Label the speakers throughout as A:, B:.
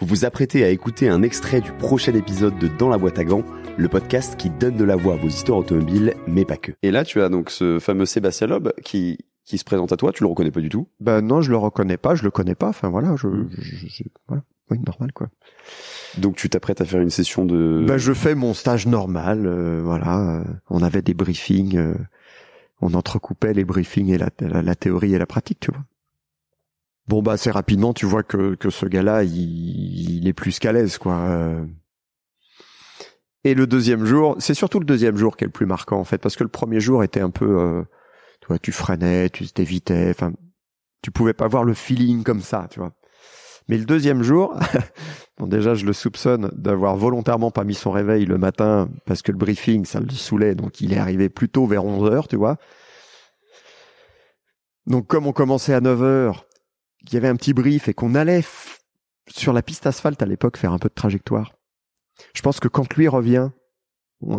A: Vous vous apprêtez à écouter un extrait du prochain épisode de Dans la boîte à gants, le podcast qui donne de la voix à vos histoires automobiles, mais pas que. Et là, tu as donc ce fameux Sébastien Loeb qui, qui se présente à toi, tu le reconnais pas du tout?
B: Ben non, je le reconnais pas, je le connais pas. Enfin voilà, je, je, je- voilà, oui, normal quoi.
A: Donc tu t'apprêtes à faire une session de...
B: Ben je fais mon stage normal, euh, voilà. euh, on avait des briefings, euh, on entrecoupait les briefings et la, la, la théorie et la pratique, tu vois. Bon bah assez rapidement, tu vois que que ce gars-là, il, il est plus qu'à l'aise quoi. euh. Et le deuxième jour, c'est surtout le deuxième jour qui est le plus marquant en fait, parce que le premier jour était un peu, euh, tu vois, tu freinais, tu t'évitais, enfin, tu pouvais pas voir le feeling comme ça, tu vois. Mais le deuxième jour, bon déjà je le soupçonne d'avoir volontairement pas mis son réveil le matin parce que le briefing ça le saoulait, donc il est arrivé plus tôt vers 11 heures, tu vois. Donc comme on commençait à 9 heures, qu'il y avait un petit brief et qu'on allait sur la piste asphalte à l'époque faire un peu de trajectoire. Je pense que quand lui revient,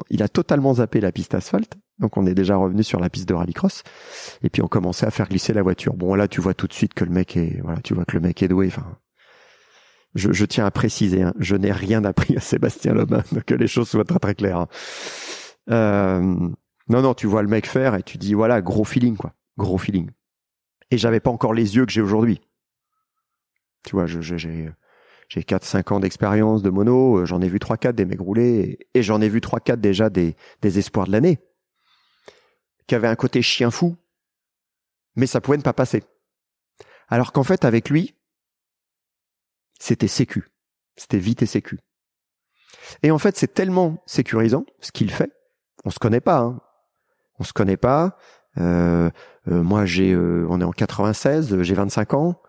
B: il a totalement zappé la piste asphalte, donc on est déjà revenu sur la piste de rallycross, et puis on commençait à faire glisser la voiture. Bon là tu vois tout de suite que le mec est, voilà, tu vois que le mec est doué. Enfin, je, je tiens à préciser, hein, je n'ai rien appris à Sébastien Lobin, que les choses soient très très claires. hein. Euh, non non, tu vois le mec faire et tu dis voilà gros feeling quoi, gros feeling. Et j'avais pas encore les yeux que j'ai aujourd'hui. Tu vois, j'ai j'ai 4-5 ans d'expérience de mono, euh, j'en ai vu 3-4 des mecs rouler, et, j'en ai vu 3-4 déjà des, espoirs de l'année, qui avaient un côté chien fou, mais ça pouvait ne pas passer. Alors qu'en fait, avec lui, c'était sécu. C'était vite et sécu. Et en fait, c'est tellement sécurisant, ce qu'il fait. On se connaît pas, hein. On se connaît pas. Euh, euh, moi, j'ai, on est en 96, euh, j'ai 25 ans.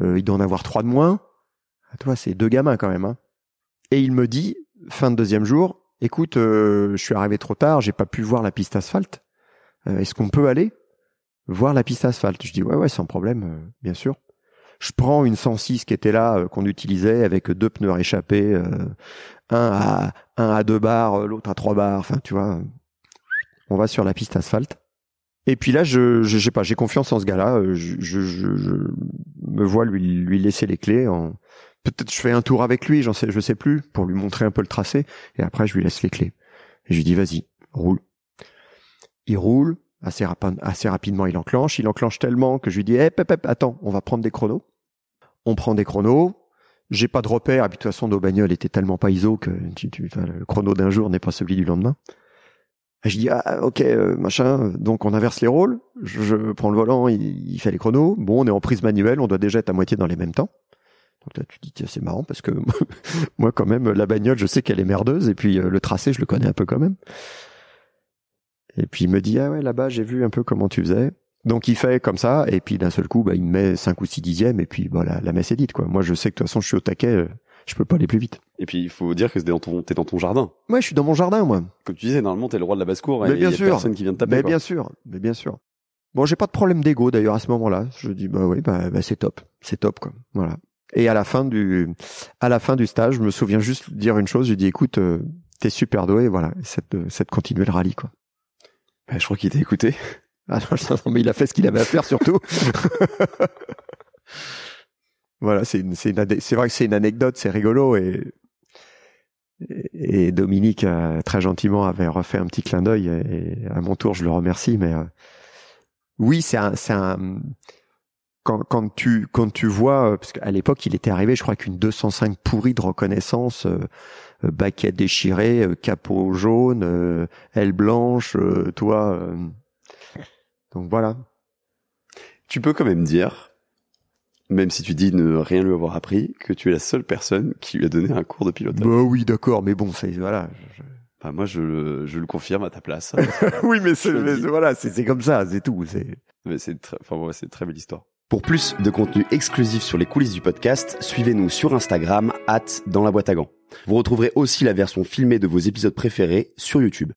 B: Euh, il doit en avoir trois de moins. Ah, Toi, c'est deux gamins quand même. Hein. Et il me dit, fin de deuxième jour, écoute, euh, je suis arrivé trop tard, j'ai pas pu voir la piste asphalte. Euh, Est-ce qu'on peut aller voir la piste asphalte? Je dis ouais, ouais, sans problème, euh, bien sûr. Je prends une 106 qui était là, euh, qu'on utilisait avec deux pneus réchappés, euh, un à un à deux barres, euh, l'autre à trois barres. Enfin, tu vois, on va sur la piste asphalte. Et puis là, je, je, sais pas, j'ai confiance en ce gars-là. je, je me vois lui, lui laisser les clés. En... Peut-être je fais un tour avec lui, j'en sais, je sais plus, pour lui montrer un peu le tracé. Et après, je lui laisse les clés. Et je lui dis, vas-y, roule. Il roule. Assez, assez rapidement, il enclenche. Il enclenche tellement que je lui dis, hé, hep, hep, attends, on va prendre des chronos. On prend des chronos. J'ai pas de repère. Et puis, de toute façon, nos bagnoles étaient tellement pas ISO que le chrono d'un jour n'est pas celui du lendemain. Et je dis ah ok euh, machin donc on inverse les rôles je, prends le volant il, il fait les chronos bon on est en prise manuelle on doit déjà être à moitié dans les mêmes temps donc là tu te dis tiens c'est marrant parce que moi quand même la bagnole je sais qu'elle est merdeuse et puis euh, le tracé je le connais un peu quand même et puis il me dit ah ouais là-bas j'ai vu un peu comment tu faisais donc il fait comme ça et puis d'un seul coup bah il me met 5 ou 6 dixièmes et puis bah la, messe est dite quoi moi je sais que de toute façon je suis au taquet euh, je peux pas aller plus vite
A: Et puis il faut dire que t'es dans ton, t'es dans ton jardin.
B: ouais je suis dans mon jardin moi
A: Comme tu disais, normalement t'es le roi de la basse-cour et
B: bien
A: y a
B: sûr.
A: personne qui vient te taper.
B: Mais
A: quoi.
B: bien sûr, mais bien sûr. Bon, j'ai pas de problème d'ego d'ailleurs à ce moment-là. Je dis bah oui, bah, bah, c'est top, c'est top quoi. Voilà. Et à la fin du, à la fin du stage, je me souviens juste de dire une chose. Je dis écoute, euh, t'es super doué, voilà, c'est de, de continuer le rallye quoi.
A: Bah, je crois qu'il t'a écouté.
B: Ah non, non, mais il a fait ce qu'il avait à faire surtout. voilà, c'est une, c'est une, ane- c'est vrai que c'est une anecdote, c'est rigolo et et Dominique euh, très gentiment avait refait un petit clin d'œil et, et à mon tour je le remercie mais euh, oui c'est un c'est un quand quand tu quand tu vois euh, parce qu'à l'époque il était arrivé je crois qu'une 205 pourrie de reconnaissance euh, euh, baquette déchirée euh, capot jaune euh, aile blanche euh, toi euh, donc voilà
A: Tu peux quand même dire, même si tu dis ne rien lui avoir appris, que tu es la seule personne qui lui a donné un cours de pilotage.
B: bah oui d'accord mais bon c'est voilà je-
A: Enfin, moi, je, le- je le confirme à ta place.
B: oui mais c'est voilà c'est c'est comme ça c'est tout c'est
A: Mais c'est très, enfin, ouais, c'est une très belle histoire. Pour plus de contenu exclusif sur les coulisses du podcast, suivez-nous sur Instagram, at dans la boîte à gants. Vous retrouverez aussi la version filmée de vos épisodes préférés sur YouTube.